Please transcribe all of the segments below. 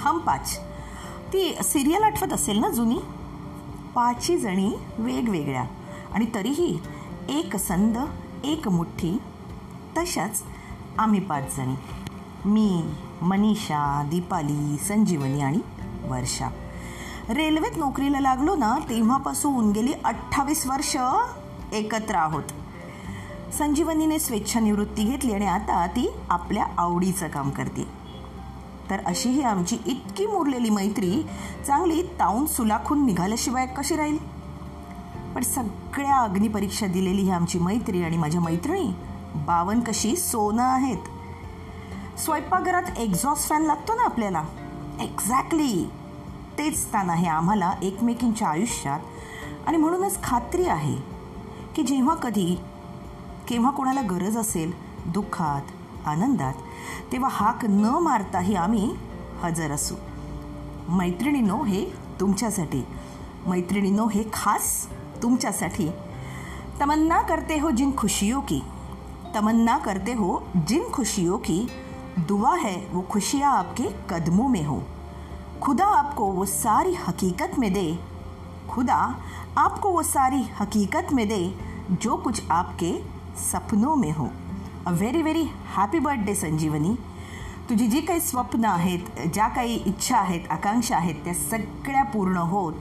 हम पाच. ती सिरियल आठवत असेल ना जुनी? पाची जणी वेगवेगळ्या. आणि तरीही एक संद एक मुठ्ठी तशाच आम्ही पाच जणी. मी मनीषा दीपाली संजीवनी आणि वर्षा. रेल्वेत नोकरीला लागलो ना तेव्हापासून गेली अठ्ठावीस वर्ष एकत्र आहोत. संजीवनीने स्वेच्छानिवृत्ती घेतली आणि आता ती आपल्या आवडीचं काम करते. तर अशी ही आमची इतकी मुरलेली मैत्री चांगली ताऊन सुलाखून निघाल्याशिवाय कशी राहील? पण सगळ्या अग्निपरीक्षा दिलेली ही आमची मैत्री आणि माझ्या मैत्रिणी बावन कशी सोनं आहेत. स्वयंपाकघरात एक्झॉस्ट फॅन लागतो ना आपल्याला? एक्झॅक्टली तेच स्थान आहे आम्हाला एकमेकींच्या आयुष्यात. आणि म्हणूनच खात्री आहे की जेव्हा कधी केव्हा कोणाला गरज असेल दुःखात आनंदात, तेव्हा हाक न मारताही आम्ही हजर असू. मैत्रिणीनो, हे तुमच्यासाठी. मैत्रिणीनो, हे खास तुमच्यासाठी. तमन्ना करते हो जिन खुशियों की. तमन्ना करते हो जिन खुशियों की. दुआ है वो खुशियाँ आपके कदमों में हो. खुदा आपको वो सारी हकीकत में दे. खुदा आपको वो सारी हकीकत में दे जो कुछ आपके सपनों में हो. A very very happy birthday Sanjeevani तुझी जी काही स्वप्न आहेत ज्या काही इच्छा आहेत आकांक्षा आहेत त्या सगळ्या पूर्ण होत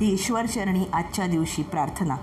ही ईश्वरचरणी आजच्या दिवशी प्रार्थना.